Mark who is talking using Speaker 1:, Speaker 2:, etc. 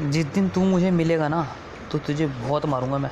Speaker 1: जिस दिन तू मुझे मिलेगा ना तो तुझे बहुत मारूँगा मैं।